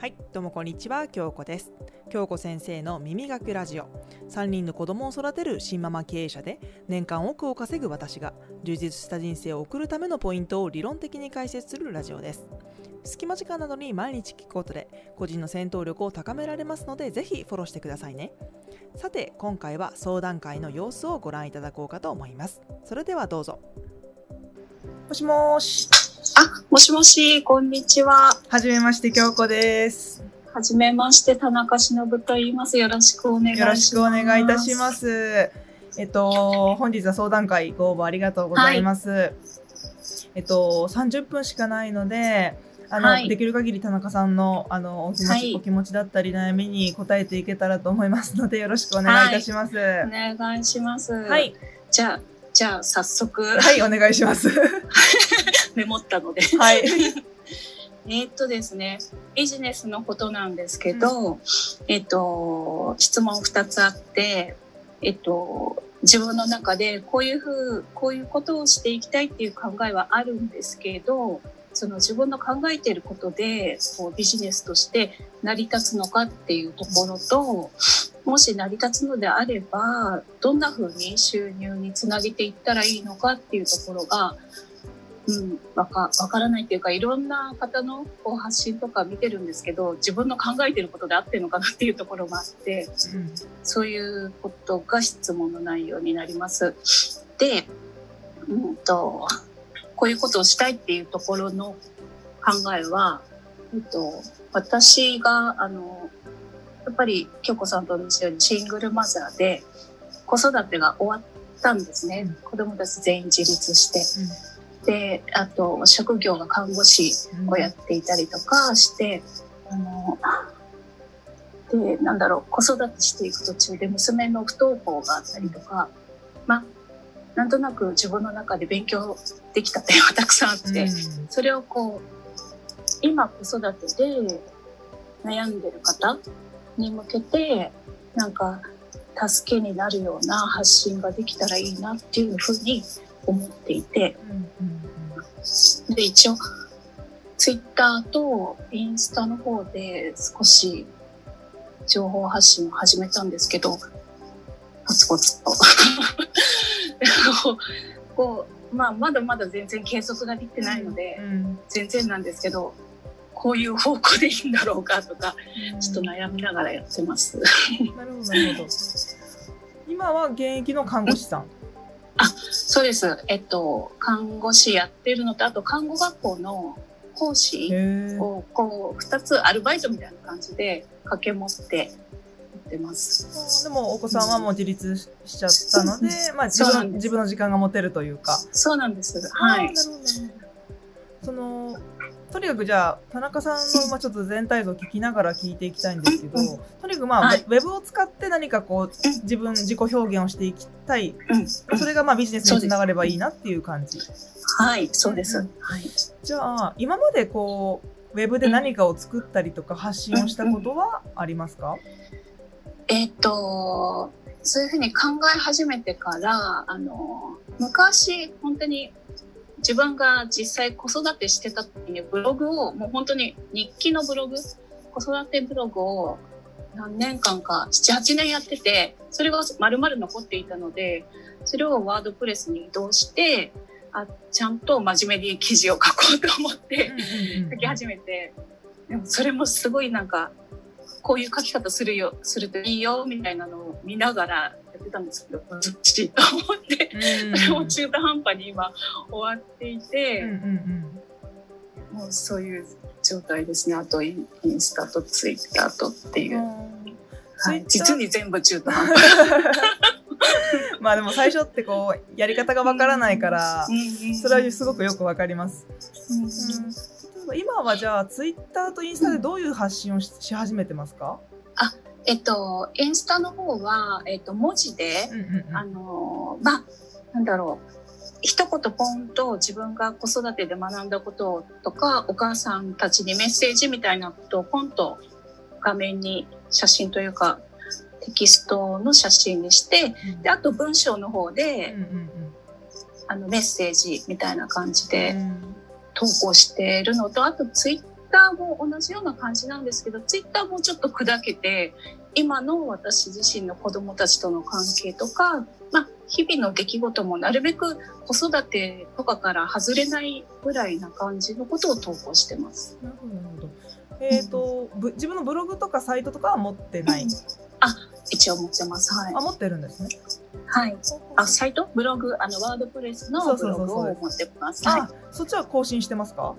はい、どうもこんにちは、京子です。京子先生の耳学ラジオ。3人の子供を育てる新ママ経営者で、年間億を稼ぐ私が、充実した人生を送るためのポイントを理論的に解説するラジオです。隙間時間などに毎日聞くことで、個人の戦闘力を高められますので、ぜひフォローしてくださいね。さて、今回は相談会の様子をご覧いただこうかと思います。それではどうぞ。もしもーし。あ、もしもし、こんにちは。はじめまして、京子です。はじめまして、田中忍と言います。よろしくお願いします。よろしくお願いいたしま。す。えっと、本日は相談会ご応募ありがとうございます。えっと、30分しかないので、あの、はいできる限り田中さんの、あの、お気持ち、はいお気持ちだったり悩みに答えていけたらと思いますので、よろしくお願いいたします。おはい。願いします。はい、じゃあ、じゃあ、早速、お願いします。メモったので。はい。えーっとですね、ビジネスのことなんですけど、えっと、質問2つあって、えっと、自分の中でこういうふう、こういうことをしていきたいっていう考えはあるんですけど、その自分の考えていることでこうビジネスとして成り立つのかっていうところと、もし成り立つのであれば、どんなふうに収入につなげていったらいいのかっていうところが、うん、わかわからないっていうかいろんな方のこう発信とか見てるんですけど自分の考えてることで合ってるのかなっていうところもあってうんそういうことが質問の内容になります。で、うんと、こういうことをしたいっていうところの考えは、えっと、私が、あの、やっぱり京子さんと同じようにシングルマザーで子育てが終わったんですね。子供たち全員自立して。で、あと、職業が看護師うんをやっていたりとかして、あの、で、なんだろう、子育てしていく途中で娘の不登校があったりとか、まあ、なんとなく自分の中で勉強できた点はたくさんあって、うん。それをこう、今子育てで悩んでる方に向けて、なんか、助けになるような発信ができたらいいなっていうふうに思っていて、うんうんで、一応、ツイッターとインスタの方で少し情報発信を始めたんですけど、ポツポツと。こう、まあ、まだまだ全然継続ができてないので、うん全然なんですけど、こういう方向でいいんだろうかとか、ちょっと悩みながらやってます。なるほど、なるほど。今は現役の看護師さん。そうです。えっと、看護師やってるのと、あと看護学校の講師。をこう2つアルバイトみたいな感じで掛け持ってやってます。でもお子さんはもう自立しちゃったので、まあ自分自分の時間が持てるというか。そうなんです。はいそのとにかくじゃあ田中さんの まあちょっと全体像を聞きながら聞いていきたいんですけど、うんとにかくまあ、はいウェブを使って何かこう自分自己表現をしていきたい。うん。それがまあビジネスにつながればいいなっていう感じ。はい、そうです。うんはい。じゃあ今までこうウェブで何かを作ったりとか発信をしたことはありますか？えっと、そういうふうに考え始めてから、あの、昔、本当に自分が実際子育てしてた時にブログを、もう本当に日記のブログ、子育てブログを何年間か、7、8年やってて、それが丸々残っていたので、それをワードプレスに移動して、あちゃんと真面目に記事を書こうと思って、書き始めて、でもそれもすごいなんか、こういう書き方するよ、するといいよ、みたいなのを見ながらやってたんですけど、ずっちと思って、うんそれも中途半端に今終わっていて、うんうんもうそういう状態ですね。あとインスタとツイッターとっていう。うんはい、実に全部中途半端。まあでも最初ってこうやり方がわからないから、それはすごくよくわかります。うんうん例えば今はじゃあツイッターとインスタでどういう発信をしし始めてますか？えっと、インスタの方は、えっと、文字で、あの、まあ、なんだろう。一言ポンと自分が子育てで学んだこととか、お母さんたちにメッセージみたいなことをポンと画面に写真というか、テキストの写真にして、で、あと文章の方うんで、うん。あの、メッセージみたいな感じうでん。投稿しているのと、あとツイッターも同じような感じなんですけど、ツイッターもちょっと砕けて、今の私自身の子供たちとの関係とか、まあ、日々の出来事もなるべく子育てとかから外れないぐらいな感じのことを投稿してます。なるほどなるほどえっ、と、ぶ自分のブログとかサイトとかは持ってない、あ、一応持ってます。はいあ。持ってるんですねはい。あ、サイト？ブログ、あの、ワードプレスのブログを持ってます。はい。あそっちは更新してますか？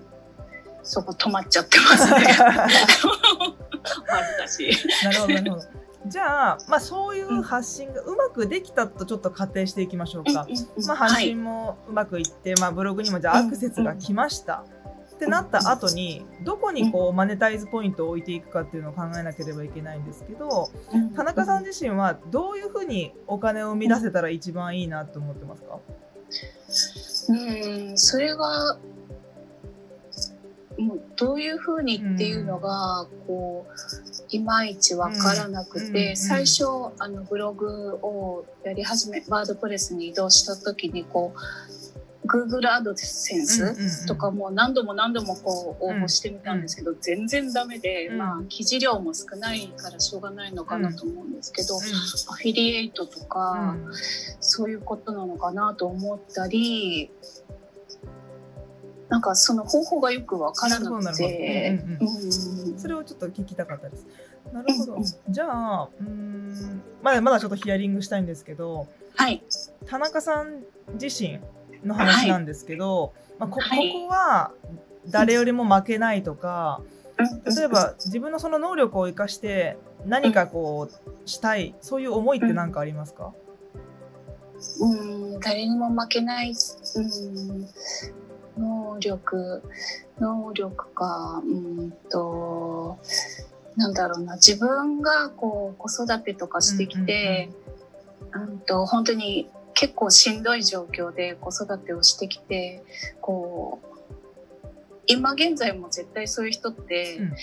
そこ止まっちゃってますね。恥ずかしい。なるほどなるほど。じゃあ、まあ、そういう発信がうまくできたとちょっと仮定していきましょうか、まあ、発はい。信もうまくいって、まあ、ブログにもじゃあアクセスが来ました、ってなった後にどこにこうマネタイズポイントを置いていくかっていうのを考えなければいけないんですけど田中さん自身はどういうふうにお金を生み出せたら一番いいなと思ってますか？うん、それが、もうどういうふうにっていうのが、こう、いまいちわからなくて、最初、あの、ブログをやり始め、ワードプレスに移動した時に、こう、Google アドセンスとかも何度も何度もこう応募してみたんですけど、全然ダメで、うん。まあ、記事量も少ないからしょうがないのかなと思うんですけど、うアフィリエイトとか、そういうことなのかなと思ったり、なんかその方法がよくわからなくて、なるほどなるうんそれをちょっと聞きたかったです。なるほど。うんうん。じゃあ、うーん、まだまだちょっとヒアリングしたいんですけど、はい、田中さん自身の話なんですけど、まあ、ここはい。こは誰よりも負けないとか、例えば自分のその能力を生かして何かこうしたい、そういう思いって何かありますか、うん、誰にも負けない、うん、能力、能力か、うんと、なんだろうな、自分がこう子育てとかしてきて、うんと本当に結構しんどい状況で子育てをしてきて、こう、今現在も絶対そういう人ってうん。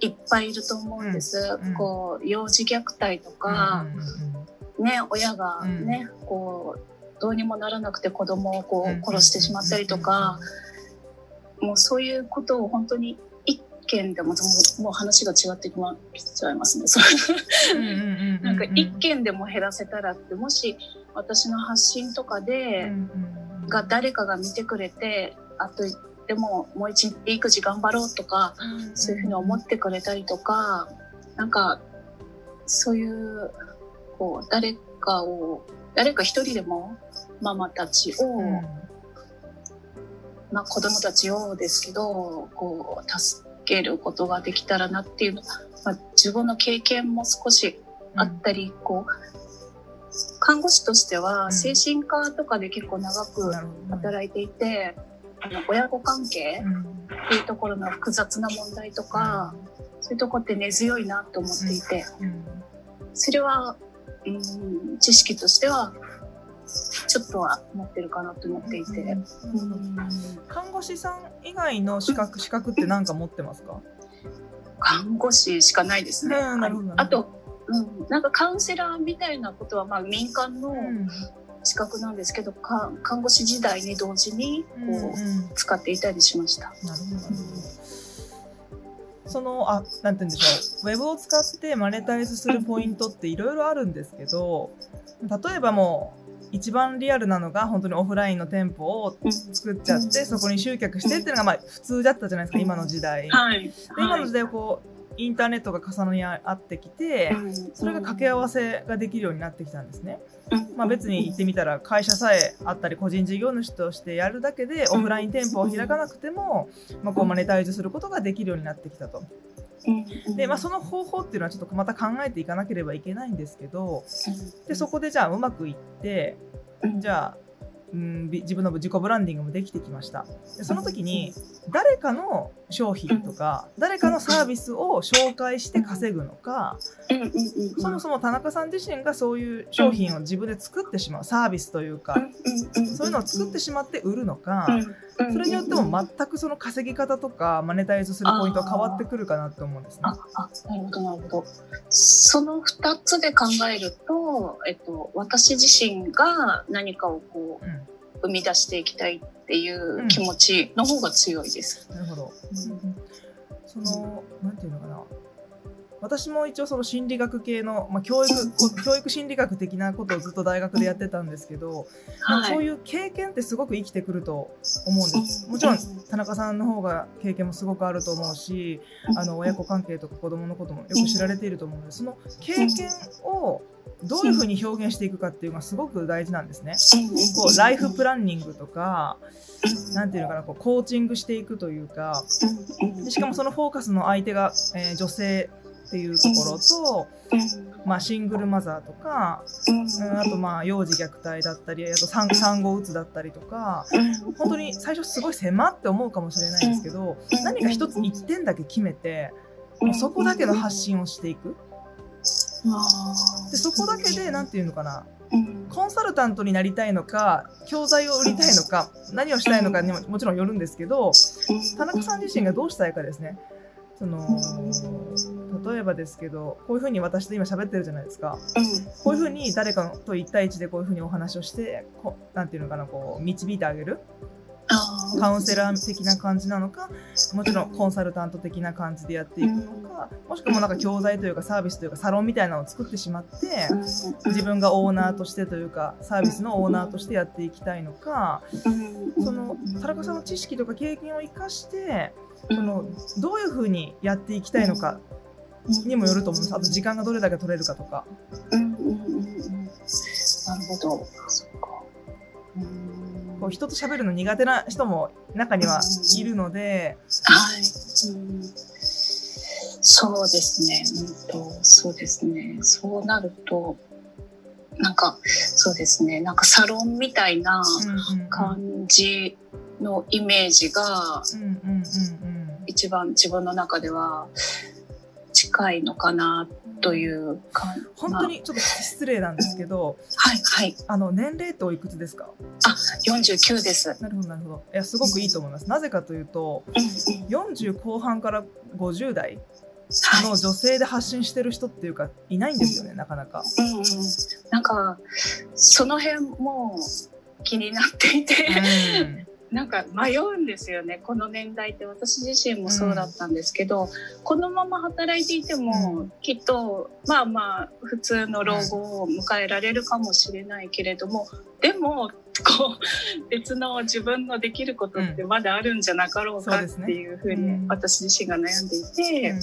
いっぱいいると思うんです。うん。うんこう、幼児虐待とか、うんうんうんね、親がね、こう、どうにもならなくて子供をこう殺してしまったりとか、もうそういうことを本当に一件でも、もうもう話が違ってきまきちゃいますね。なんか一件でも減らせたらって、もし私の発信とかうんで、が誰かが見てくれて、あと、でももう一日育児頑張ろうとか、そういうふうに思ってくれたりとか、なんか、そういう、こう、誰かを、誰か一人でもママたちを、うん。まあ子供たちをですけど、こう、助けることができたらなっていうの、まあ自分の経験も少しあったり、こう、看護師としてうはん。精神科とかで結構長く働いていて、あの親子関係うん。っていうところの複雑な問題とか、そういうとこって根強いなと思っていて、うん。それは、うん、知識としては、ちょっとは持ってるかなと思っていて。うん看護師さん以外の資格資格って何か持ってますか？看護師しかないですね。うんなるほどあと、うん、なんかカウンセラーみたいなことは、まあ民間のうん資格なんですけど、か看護師時代に同時にこう、うんうん使っていたりしました。なるほどなるほど。そのあなんて言うんでしょうウェブを使ってマネタイズするポイントっていろいろあるんですけど例えばもう一番リアルなのが本当にオフラインの店舗をうん作っちゃってそこに集客してっていうのがまあ普通だったじゃないですか今の時代。ではい。今の時代こうインターネットが重なり合ってきてそれが掛け合わせができるようになってきたんですね。まあ、別に言ってみたら会社さえあったり個人事業主としてやるだけでオフライン店舗を開かなくても、まあ、こうマネタイズすることができるようになってきたと。で、まあ、その方法っていうのはちょっとまた考えていかなければいけないんですけどでそこでじゃあうまくいってじゃあ、うん、び自分の自己ブランディングもできてきました。でその時に誰かの商品とか誰かのサービスを紹介して稼ぐのかそもそも田中さん自身がそういう商品を自分で作ってしまうサービスというかそういうのを作ってしまって売るのかそれによっても全くその稼ぎ方とかマネタイズするポイントは変わってくるかなと思うんですね。あ、あ、なるほど、なるほど。その二つで考えると、えっと、私自身が何かをこう、うん生み出していきたいっていう気持ちの方が強いです。なるほど。そのなんていうのかな私も一応その心理学系の、まあ、教育 教育心理学的なことをずっと大学でやってたんですけど、はい、そういう経験ってすごく生きてくると思うんです。もちろん田中さんの方が経験もすごくあると思うしあの親子関係とか子供のこともよく知られていると思うのでその経験をどういうふうに表現していくかっていうのがすごく大事なんですね。こうライフプランニングとかなんていうのかなこうコーチングしていくというか。しかもそのフォーカスの相手が、えー、女性っていうところと、まあ、シングルマザーとか、うん、あとまあ幼児虐待だったりあと産産後うつだったりとか本当に最初すごい狭って思うかもしれないんですけど何か一つ一点だけ決めてもうそこだけの発信をしていく。でそこだけで何て言うのかなコンサルタントになりたいのか教材を売りたいのか何をしたいのかにももちろんよるんですけど田中さん自身がどうしたいかですねその例えばですけどこういうふうに私と今喋ってるじゃないですか、うん、こういうふうに誰かと1対1でこういうふうにお話をしてこなんていうのかなこう導いてあげる？カウンセラー的な感じなのかもちろんコンサルタント的な感じでやっていくのかもしくはなんか教材というかサービスというかサロンみたいなのを作ってしまって自分がオーナーとしてというかサービスのオーナーとしてやっていきたいのかその田中さんの知識とか経験を生かしてそのどういうふうにやっていきたいのかにもよると思うんです。あと時間がどれだけ取れるかとか。うんうんうんうん、なるほど。そっか。こう人と喋るの苦手な人も中にはいるので、はい、うん、そうですね、うんと、そうですね。そうなるとなんかそうですね。なんかサロンみたいな感じのイメージが一番自分の中では近いのかなというか。本当にちょっと失礼なんですけど、はいはいあの年齢とおいくつですか？あ49です。なるほどなるほど。いやすごくいいと思います、なぜかというと、うんうん、40後半から50代の女性で発信してる人っていうかいないんですよね、なかなか。うんうん、なんかその辺も気になっていて、うんなんか迷うんですよねこの年代って私自身もそうだったんですけど、うん、このまま働いていても、うん、きっとまあまあ普通の老後を迎えられるかもしれないけれどもでもこう別の自分のできることってまだあるんじゃなかろうかっていうふうに私自身が悩んでいて。うん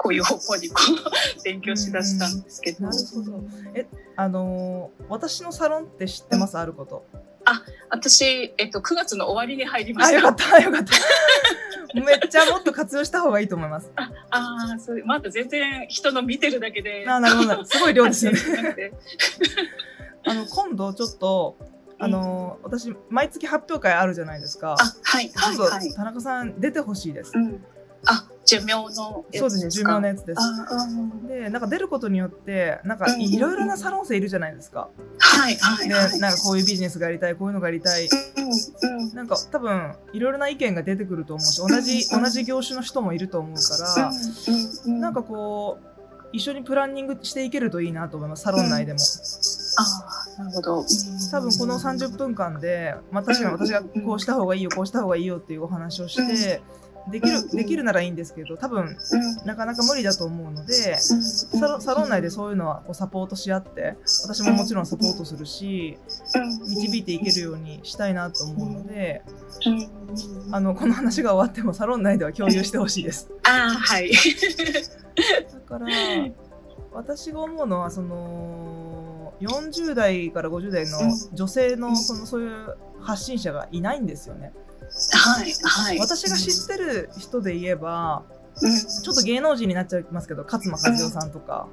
こういう方向にこう勉強しだしたんですけど。なるほど。え、あのー、私のサロンって知ってます、あること。あ、私、えっと、9月の終わりに入りました。あ、よかった、よかった。めっちゃもっと活用した方がいいと思います。あ、あそう、まだ全然人の見てるだけで。あ、なるほど。すごい量ですよね。あの、今度ちょっと、あの、私、毎月発表会あるじゃないですか。あ、はい、はい、はい。田中さん出てほしいです。うんあ、寿命のそうですね、寿命のやつです。で、なんか出ることによって、なんかいろいろなサロン生いるじゃないですか。はい、はい。で、なんかこういうビジネスがやりたい、こういうのがやりたい。なんか多分、いろいろな意見が出てくると思うし、同じ、同じ業種の人もいると思うから、なんかこう、一緒にプランニングしていけるといいなと思います、サロン内でも。ああ、なるほど。多分この30分間で、まあ確かに私がこうした方がいいよ、こうした方がいいよっていうお話をして、できる、できるならいいんですけど、多分、なかなか無理だと思うので、サロサロン内でそういうのはこうサポートし合って、私ももちろんサポートするし、導いていけるようにしたいなと思うので、あの、この話が終わってもサロン内では共有してほしいです。ああ、はい。だから、私が思うのは、その、40代から50代の女性の、その、そういう発信者がいないんですよね。はいはい、私が知ってる人で言えば、うん、ちょっと芸能人になっちゃいますけど勝間和代さんとか。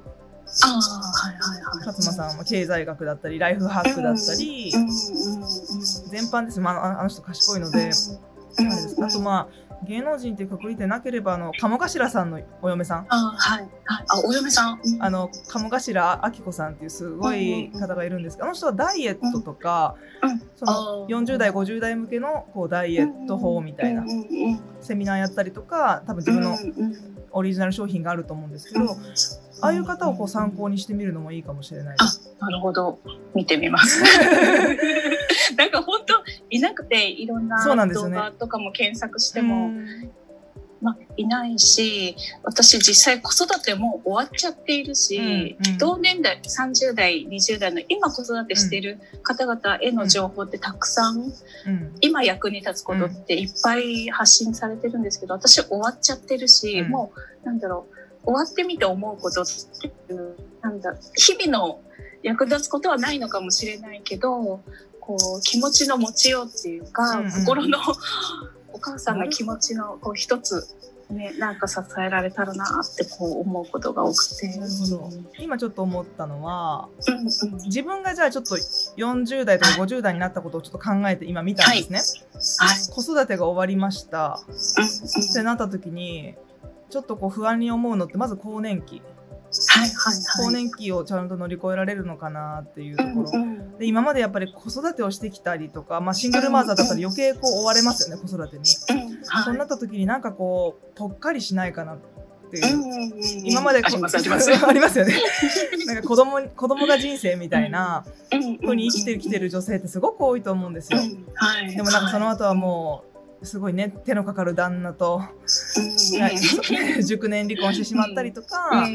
あはいはいはい、勝間さんは経済学だったりライフハックだったり、全般です、まあ、あの人賢いので、あとまあ芸能人っていうくくりでなければあの鴨頭さんのお嫁さん。あはい。はい。あお嫁さん、うん、あの鴨頭明子さんっていうすごい方がいるんですけど、あの人はダイエットとか、うん、その40代50代向けのこうダイエット法みたいなセミナーやったりとか多分自分のオリジナル商品があると思うんですけど、ああいう方をこう参考にしてみるのもいいかもしれないです。なるほど。見てみます。なんか本当いなくていろんな動画とかも検索しても、まあ、いないし私実際子育ても終わっちゃっているし、うんうん。同年代30代20代の今子育てしている方々への情報ってたくさん、うん。今役に立つことっていっぱい発信されてるんですけど私終わっちゃってるし、うん。もうなんだろう終わってみて思うことっていうなんだ日々の役立つことはないのかもしれないけどこう気持ちの持ちようっていうか、うんうん。心の お母さんの気持ちのこう一つ、ね、なんか支えられたらなってこう思うことが多くて。なるほど。今ちょっと思ったのはうんうん。自分がじゃあちょっと40代とか50代になったことをちょっと考えて今見たんですね、はい。子育てが終わりました。うんうん。ってなった時にちょっとこう不安に思うのってまず更年期はいはいはい。更年期をちゃんと乗り越えられるのかなっていうところ、うんうん。で今までやっぱり子育てをしてきたりとか、まあ、シングルマザーだったら余計こう追われますよね子育てに、うんはい。そうなった時になんかこうぽっかりしないかなっていう、うんうんうん今までこありますあります。ありますよね。なんか子供に子供が人生みたいなふ風に生きてきてる女性ってすごく多いと思うんですよ、はい、でもなんかその後はもうすごいね手のかかる旦那と 熟年離婚してしまったりとか、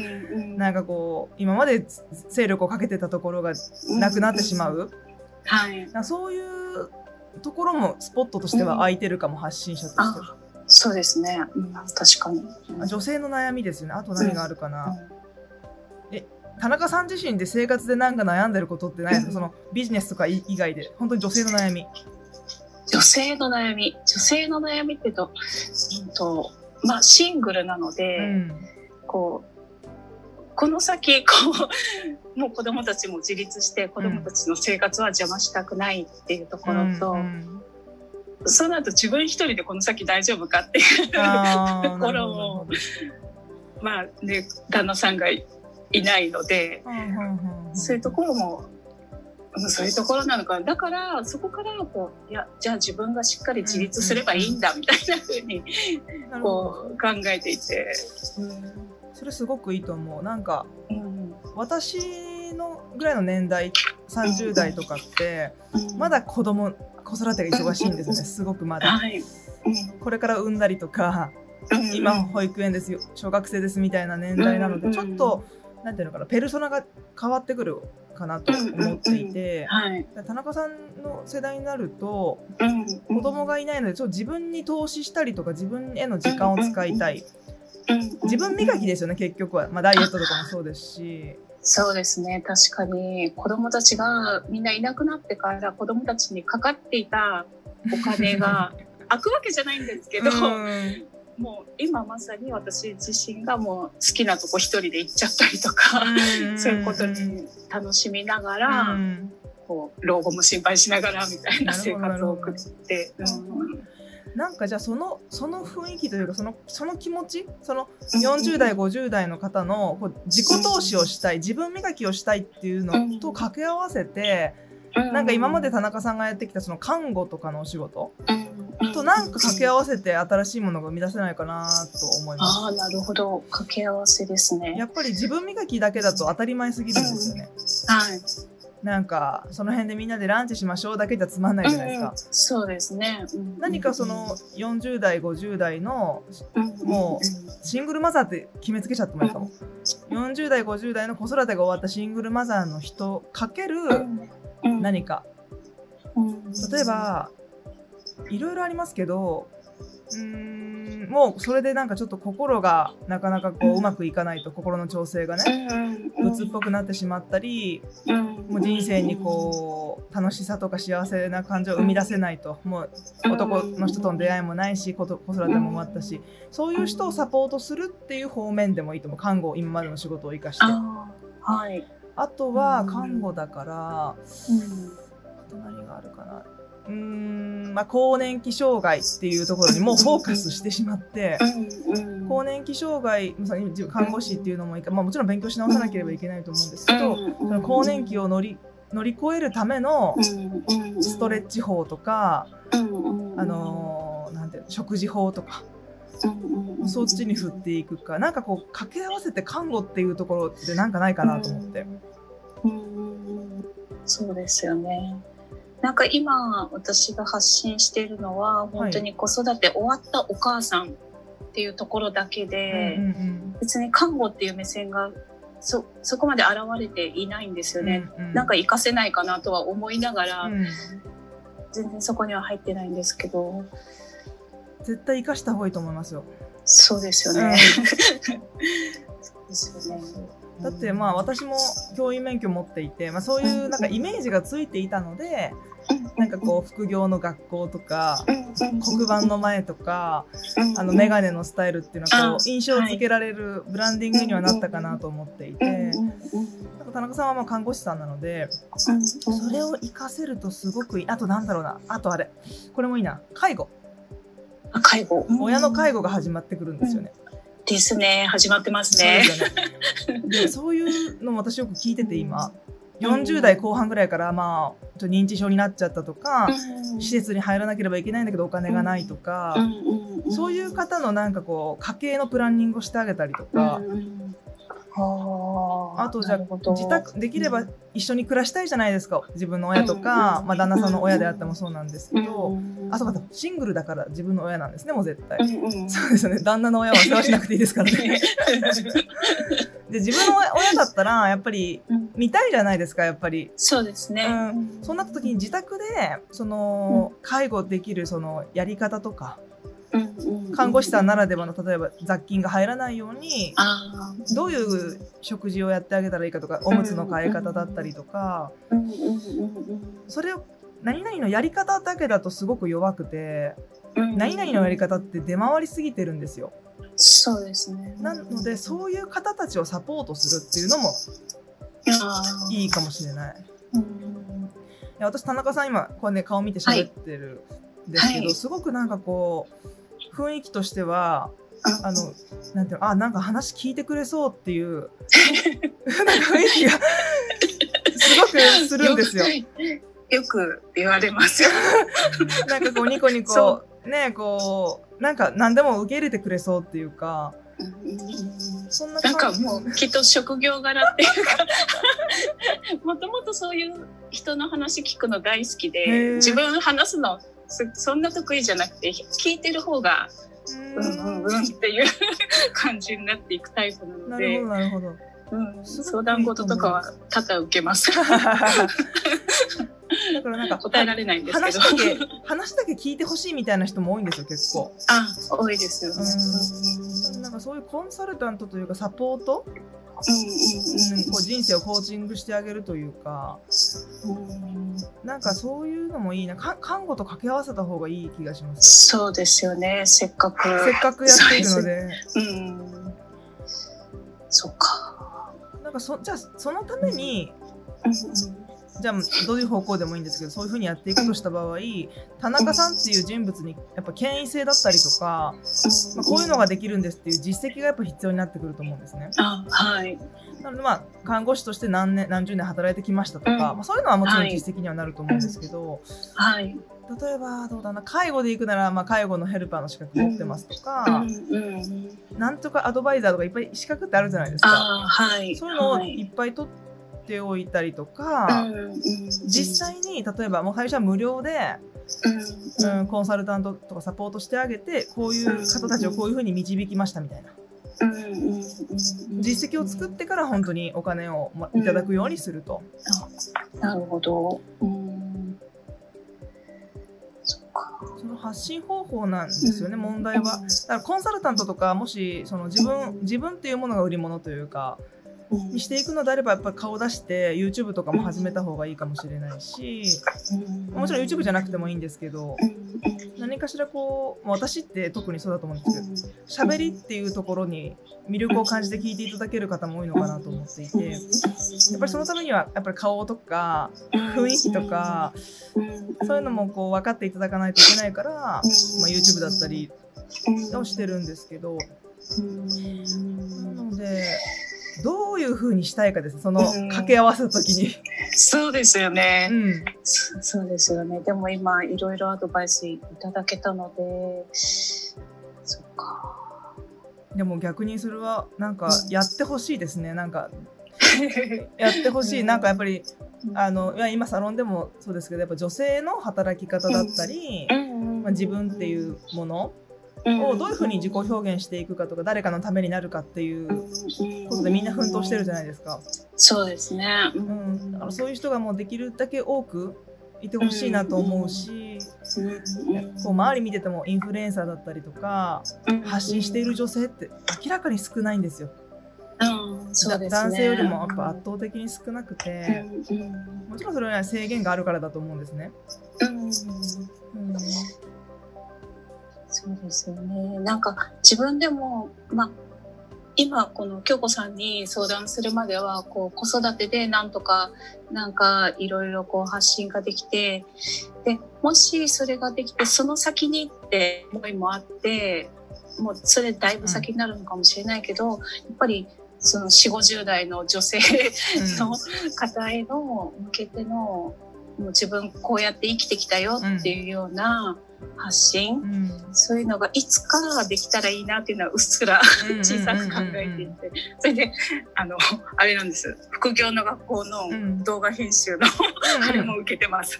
なんかこう今まで勢力をかけてたところがなくなってしまう、はい。そういうところもスポットとしては空いてるかも、発信者としてあ、そうですね。うん、確かに。あ女性の悩みですよね。あと何があるかな、田中さん自身で生活でなんか悩んでることってないですか、うん。そのビジネスとか以以外で。本当に女性の悩み女性の悩み。女性の悩みって言うと、うんと、まあ、シングルなので、うん。こう、この先、こう、もう子供たちも自立して、子供たちの生活は邪魔したくないっていうところと、うん。そうなると自分一人でこの先大丈夫かっていうところを、まあね、旦那さんがいないので、うんうんうんうん。そういうところも、うんそういうところなのかな。だから、そこから、こう、いや、じゃあ自分がしっかり自立すればいいんだ、みたいな風に、なるほど。こう、考えていて。それすごくいいと思う。なんかうん私のぐらいの年代30代とかってうんまだ子供子育てが忙しいんですよね。すごくまだ。はい。これから産んだりとかうん今保育園ですよ小学生ですみたいな年代なのうんでちょっとなんていうのかなペルソナが変わってくるかなと思っていてはい。田中さんの世代になるとうん子供がいないのでちょっと自分に投資したりとか自分への時間を使いたい。自分磨きですよね結局は、まあ、ダイエットとかもそうですし。そうですね。確かに、子供たちがみんないなくなってから、子供たちにかかっていたお金が、開くわけじゃないんですけど、うんもう今まさに私自身がもう好きなとこ一人で行っちゃったりとか、そういうことに楽しみながら、うん。こう老後も心配しながらみたいな生活を送って、うんなんかじゃあそのその雰囲気というかそのその気持ちその40代50代の方のこう自己投資をしたい自分磨きをしたいっていうのと掛け合わせてなんか今まで田中さんがやってきたその看護とかのお仕事となんか掛け合わせて新しいものが生み出せないかなと思いまああなるほど。掛け合わせですす。ね。やっぱり自分磨きだけだと当たり前すぎるんですよね。はい。なんかその辺でみんなでランチしましょうだけじゃつまんないじゃないですか。うんそうですね、うん。何かその40代50代のうん。もシングルマザーって決めつけちゃってもいいかも。40代50代の子育てが終わったシングルマザーの人かけるうん何か。うん。例えばいろいろありますけどうーんもうそれでなんかちょっと心がなかなかこううまくいかないと心の調整がね鬱っぽくなってしまったりもう人生にこう楽しさとか幸せな感情を生み出せないともう男の人との出会いもないし子育ても終わったしそういう人をサポートするっていう方面でもいいと思う。看護今までの仕事を生かして。はい、あとは看護だからうんあと何があるかな。うーん。まあ更年期障害っていうところにもうフォーカスしてしまってうん。更年期障害看護師っていうのもいいか、まあ、もちろん勉強し直さなければいけないと思うんですけどその更年期を乗り乗り越えるためのストレッチ法とか、あのーなんていうの食事法とかそっちに振っていくかなんかこう掛け合わせて看護っていうところでなんかないかなと思って。うんそうですよね。なんか今私が発信しているのは本当に子育て終わったお母さんっていうところだけで、別に看護っていう目線がそそこまで現れていないんですよね。うんうんなんか活かせないかなとは思いながら、うん全然そこには入ってないんですけど、絶対生かした方がいいと思いますよ。そうですよね。だってまあ私も教員免許持っていて、まあ、そういうなんかイメージがついていたのでなんかこう副業の学校とか黒板の前とかあのメガネのスタイルっていうのはこあう印象をつけられるブランディングにはなったかなと思っていてなんか田中さんはまあ看護師さんなのでそれを活かせるとすごくいい。あとなんだろうな。あとあれ。これもいいな。介護。あ介護。親の介護が始まってくるんですよね。ですね。始まってますそう でね。そういうのも私よく聞いてて今。40代後半ぐらいからまあ認知症になっちゃったとか施設に入らなければいけないんだけどお金がないとか、そういう方のなんかこう家計のプランニングをしてあげたりとか、あ。とじゃあ自宅できれば一緒に暮らしたいじゃないですか。自分の親とか、うん。まあ、旦那さんの親であってもそうなんですけど、うん。あそうかシングルだから自分の親なんですねもう絶対、うんうん。そうですよね。旦那の親は世話しなくていいですからね。で自分の親だったらやっぱりうん。見たいじゃないですかやっぱり。そうですね。うん。そうなった時に自宅でその介護できるそのやり方とか看護師さんならではの例えば雑菌が入らないようにどういう食事をやってあげたらいいかとかおむつの替え方だったりとかそれを何々のやり方だけだとすごく弱くてうん何々のやり方って出回りすぎてるんですよ。そうですね。なのでそういう方たちをサポートするっていうのもいいかもしれない。私田中さん今こうね顔見て喋ってるんですけど、はい。すごくなんかこう雰囲気としてはあのなんていうのあなんか話聞いてくれそうっていう なんか雰囲気がすごくするんですよ。よく言われますよ。なんかこうニコニそコねこうなんか何でも受け入れてくれそうっていうかそんななんかもうきっと職業柄っていうか もともとそういう人の話聞くの大好きへでー。自分話すのそそんな得意じゃなくて聞いてる方がうん。うんうんっていう 感じになっていくタイプなのでなるほどなるほど。うん、相談事とかは多々受けます。だからなんか答えられないんですけ話どだけ話だけ聞いてほしいみたいな人も多いんですよ結構。あ多いですよね。うん。なんかそういうコンサルタントというかサポート、こう人生をコーチングしてあげるというかうん。なんかそういうのもいいな。か看護と掛け合わせた方がいい気がします。そうですよね。せっかく。せっかくやっているので。うん。そっか。なんかそじゃあそのためにうんじゃあどういう方向でもいいんですけどそういうふうにやっていくとした場合田中さんっていう人物にやっぱ権威性だったりとか、まあ、こういうのができるんですっていう実績がやっぱ必要になってくると思うんですね。あはい。なのでまあ看護師として何年何十年働いてきましたとか、うん。まあ、そういうのはもちろんはい実績にはなると思うんですけど、はい。例えばどうだな介護で行くなら、まあ、介護のヘルパーの資格持ってますとうか、ん。うん。なんとかアドバイザーとかいっぱい資格ってあるじゃないですか。あはい。そういうのをはい。いっぱい取っておいたりとか、実際に例えばもう最初は無料で、うんうん、コンサルタントとかサポートしてあげてこういう方たちをこういうふうに導きましたみたいな。実績を作ってから本当にお金をまいただくようにすると。なるほど。その発信方法なんですよね、問題は。だからコンサルタントとかもしその自分自分っていうものが売り物というかにしていくのであればやっぱり顔出して YouTube とかも始めた方がいいかもしれないしもちろん YouTube じゃなくてもいいんですけど何かしらこうまあ私って特にそうだと思うんですけど喋りっていうところに魅力を感じて聞いていただける方も多いのかなと思っていてやっぱりそのためにはやっぱり顔とか雰囲気とかそういうのもこう分かっていただかないといけないから、まあ、YouTube だったりをしてるんですけどなのでどういう風にしたいかですその掛け合わせた時に。そうですよね、うん。そそうですよね。でも今いろいろアドバイスいただけたのでそっか。でも逆にそれはなんかやってほしいですね。なんか やってほしい。なんかやっぱりあのいや今サロンでもそうですけどやっぱ女性の働き方だったり、まあ、自分っていうものをどういうふうに自己表現していくかとか誰かのためになるかっていうことでみんな奮闘してるじゃないですか。そうですね、うん、だからそういう人がもうできるだけ多くいてほしいなと思うし、こう周り見ててもインフルエンサーだったりとか発信している女性って明らかに少ないんですよ。うん。そうですね、男性よりもやっぱ圧倒的に少なくて、もちろんそれは制限があるからだと思うんですね。うん。うんそうですよね。なんか自分でも、まあ、今この京子さんに相談するまではこう子育てでなんとかなんかいろいろこう発信ができてでもしそれができてその先にって思いもあってもうそれだいぶ先になるのかもしれないけど、うん、やっぱりその4 5 0代の女性 の方への向けてのもう自分こうやって生きてきたよっていうような、うん発信、うん、そういうのがいつかできたらいいなっていうのはうっすら小さく考えていて、それで、あの、あれなんです。副業の学校の動画編集の、あれも受けてます。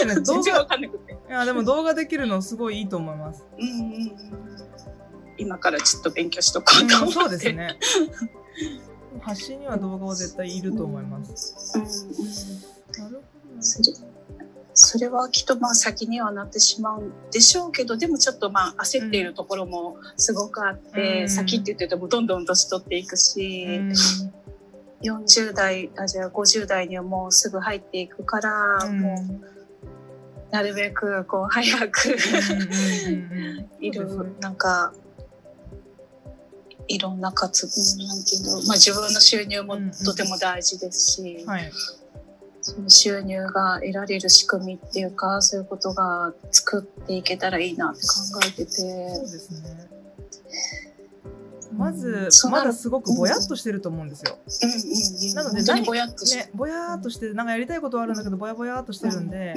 いいね、動画わかんなくて。いや、でも動画できるのすごいいいと思います。うんうんうん。今からちょっと勉強しとこうとうん、そうですね。発信には動画は絶対いると思います。うん、うん、なるほど。それはきっとまあ先にはなってしまうんでしょうけどでもちょっとまあ焦っているところもすごくあって、うん、先って言っててもどんどん年取っていくし、うん、40代あじゃあ50代にはもうすぐ入っていくから、うん、もうなるべくこう早くいるなんかいろんな活動なんていうの、まあ、自分の収入もとても大事ですし。はいその収入が得られる仕組みっていうかそういうことが作っていけたらいいなって考えてて。そうですねまず、まだすごくぼやっとしてると思うんですよ。うんうん、なので何ぼやっとして、ね、ぼやっとしてなんかやりたいことはあるんだけどぼやぼやっとしてるんで、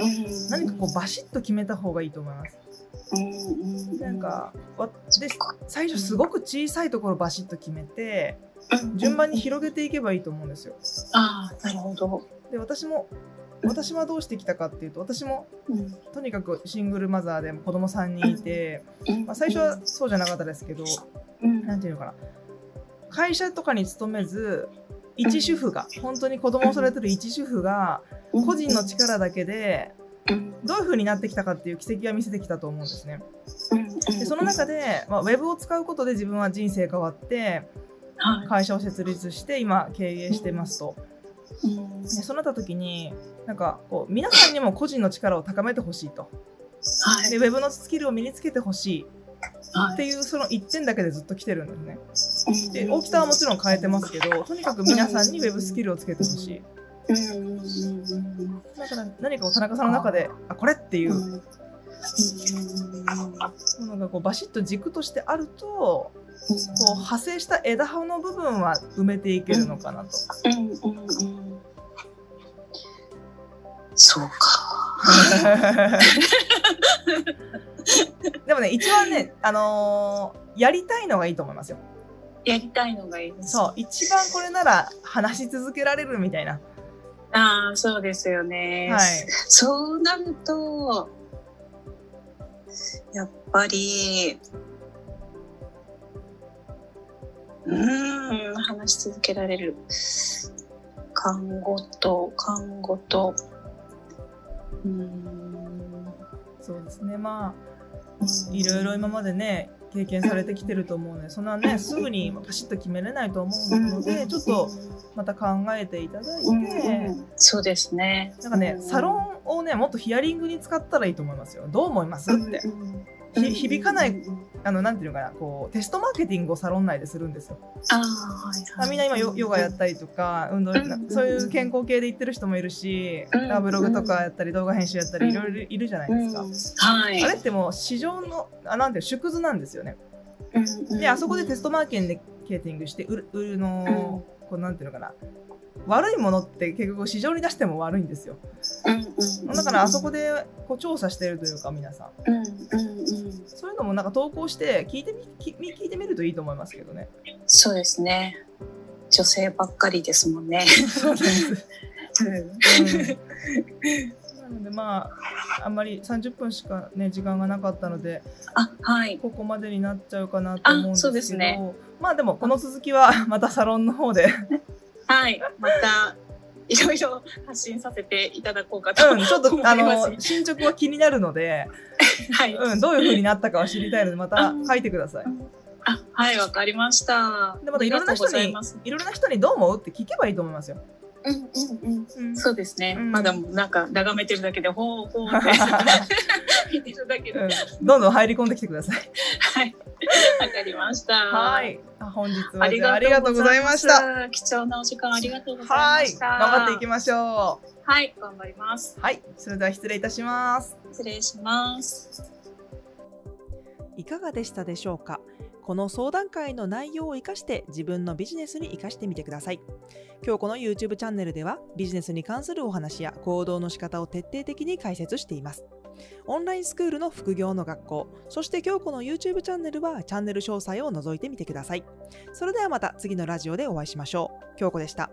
何かこうバシッと決めた方がいいと思います。なんかで最初すごく小さいところバシッと決めて、順番に広げていけばいいと思うんですよ。ああなるほど。で私も私はどうしてきたかっていうと私も、うん、とにかくシングルマザーで子供3人いて、うん、まあ、最初はそうじゃなかったですけど何、うん、て言うのかな会社とかに勤めず一主婦が本当に子供を育てる一主婦が個人の力だけでどういう風になってきたかっていう軌跡は見せてきたと思うんですね。でその中で、まあ、ウェブを使うことで自分は人生変わって会社を設立して今経営してますと。でそうなった時になんかこう皆さんにも個人の力を高めてほしいと、はい、でウェブのスキルを身につけてほしい。っていうその1点だけでずっと来てるんですね。で大きさはもちろん変えてますけどとにかく皆さんにウェブスキルをつけてほしい。だから何かを田中さんの中であこれっていう。ものがこうバシッと軸としてあるとこう派生した枝葉の部分は埋めていけるのかなと。そうか。でもね、一番ね、あのー、やりたいのがいいと思いますよ。やりたいのがいいです。そう、一番これなら話し続けられるみたいな。ああ、そうですよね。はい。そうなると、やっぱり、うん、話し続けられる。看護と、看護と、そうですね。まあいろいろ今までね経験されてきてると思うのでそんなねすぐにパシッと決めれないと思うのでちょっとまた考えていただいてそうですね。なんかねサロンをねもっとヒアリングに使ったらいいと思いますよ。どう思いますって響かないあのなんていうのかなこうテストマーケティングをサロン内でするんですよ。あはいはい、みんな今ヨヨガやったりとか運動、そういう健康系で行ってる人もいるし、ブログとかやったり動画編集やったりいろいろいるじゃないですか。はい、あれってもう市場のあなんていう縮図なんですよね。であそこでテストマーケティングして売る売るの、こうなんていうのかな悪いものって結局市場に出しても悪いんですよ。だからあそこでこう調査してるというか皆さん,、そういうのもなんか投稿して聞いてみ聞いてみるといいと思いますけどね。そうですね。女性ばっかりですもんね。そうです。な のでまああんまり30分しかね時間がなかったのであはい。ここまでになっちゃうかなと思うんですけどね。まあでもこの続きは またサロンの方で。はい。またいろいろ発信させていただこうかとうんちょっとあの進捗は気になるので、はい、うん、どういう風になったかは知りたいのでまた書いてください。あはいわかりました。でまたいろんな人にいろんな人にどう思うって聞けばいいと思いますよ。うんうんうんうんそうですね、うんまだなんか眺めてるだけでほうほうって 見てるだけで、うんどんどん入り込んできてください。はいわかりましたはい。あ本日はありがとうございました。貴重なお時間ありがとうございはい。ました。頑張っていきましょはい、頑張ります。う。はい。それでは失礼いたします。失礼します。いかがでしたでしょうか？この相談会の内容を生かして自分のビジネスに生かしてみてください。今日この YouTube チャンネルではビジネスに関するお話や行動の仕方を徹底的に解説しています。オンラインスクールの副業の学校、そして今日この YouTube チャンネルはチャンネル詳細を覗いてみてください。それではまた次のラジオでお会いしましょう。京子でした。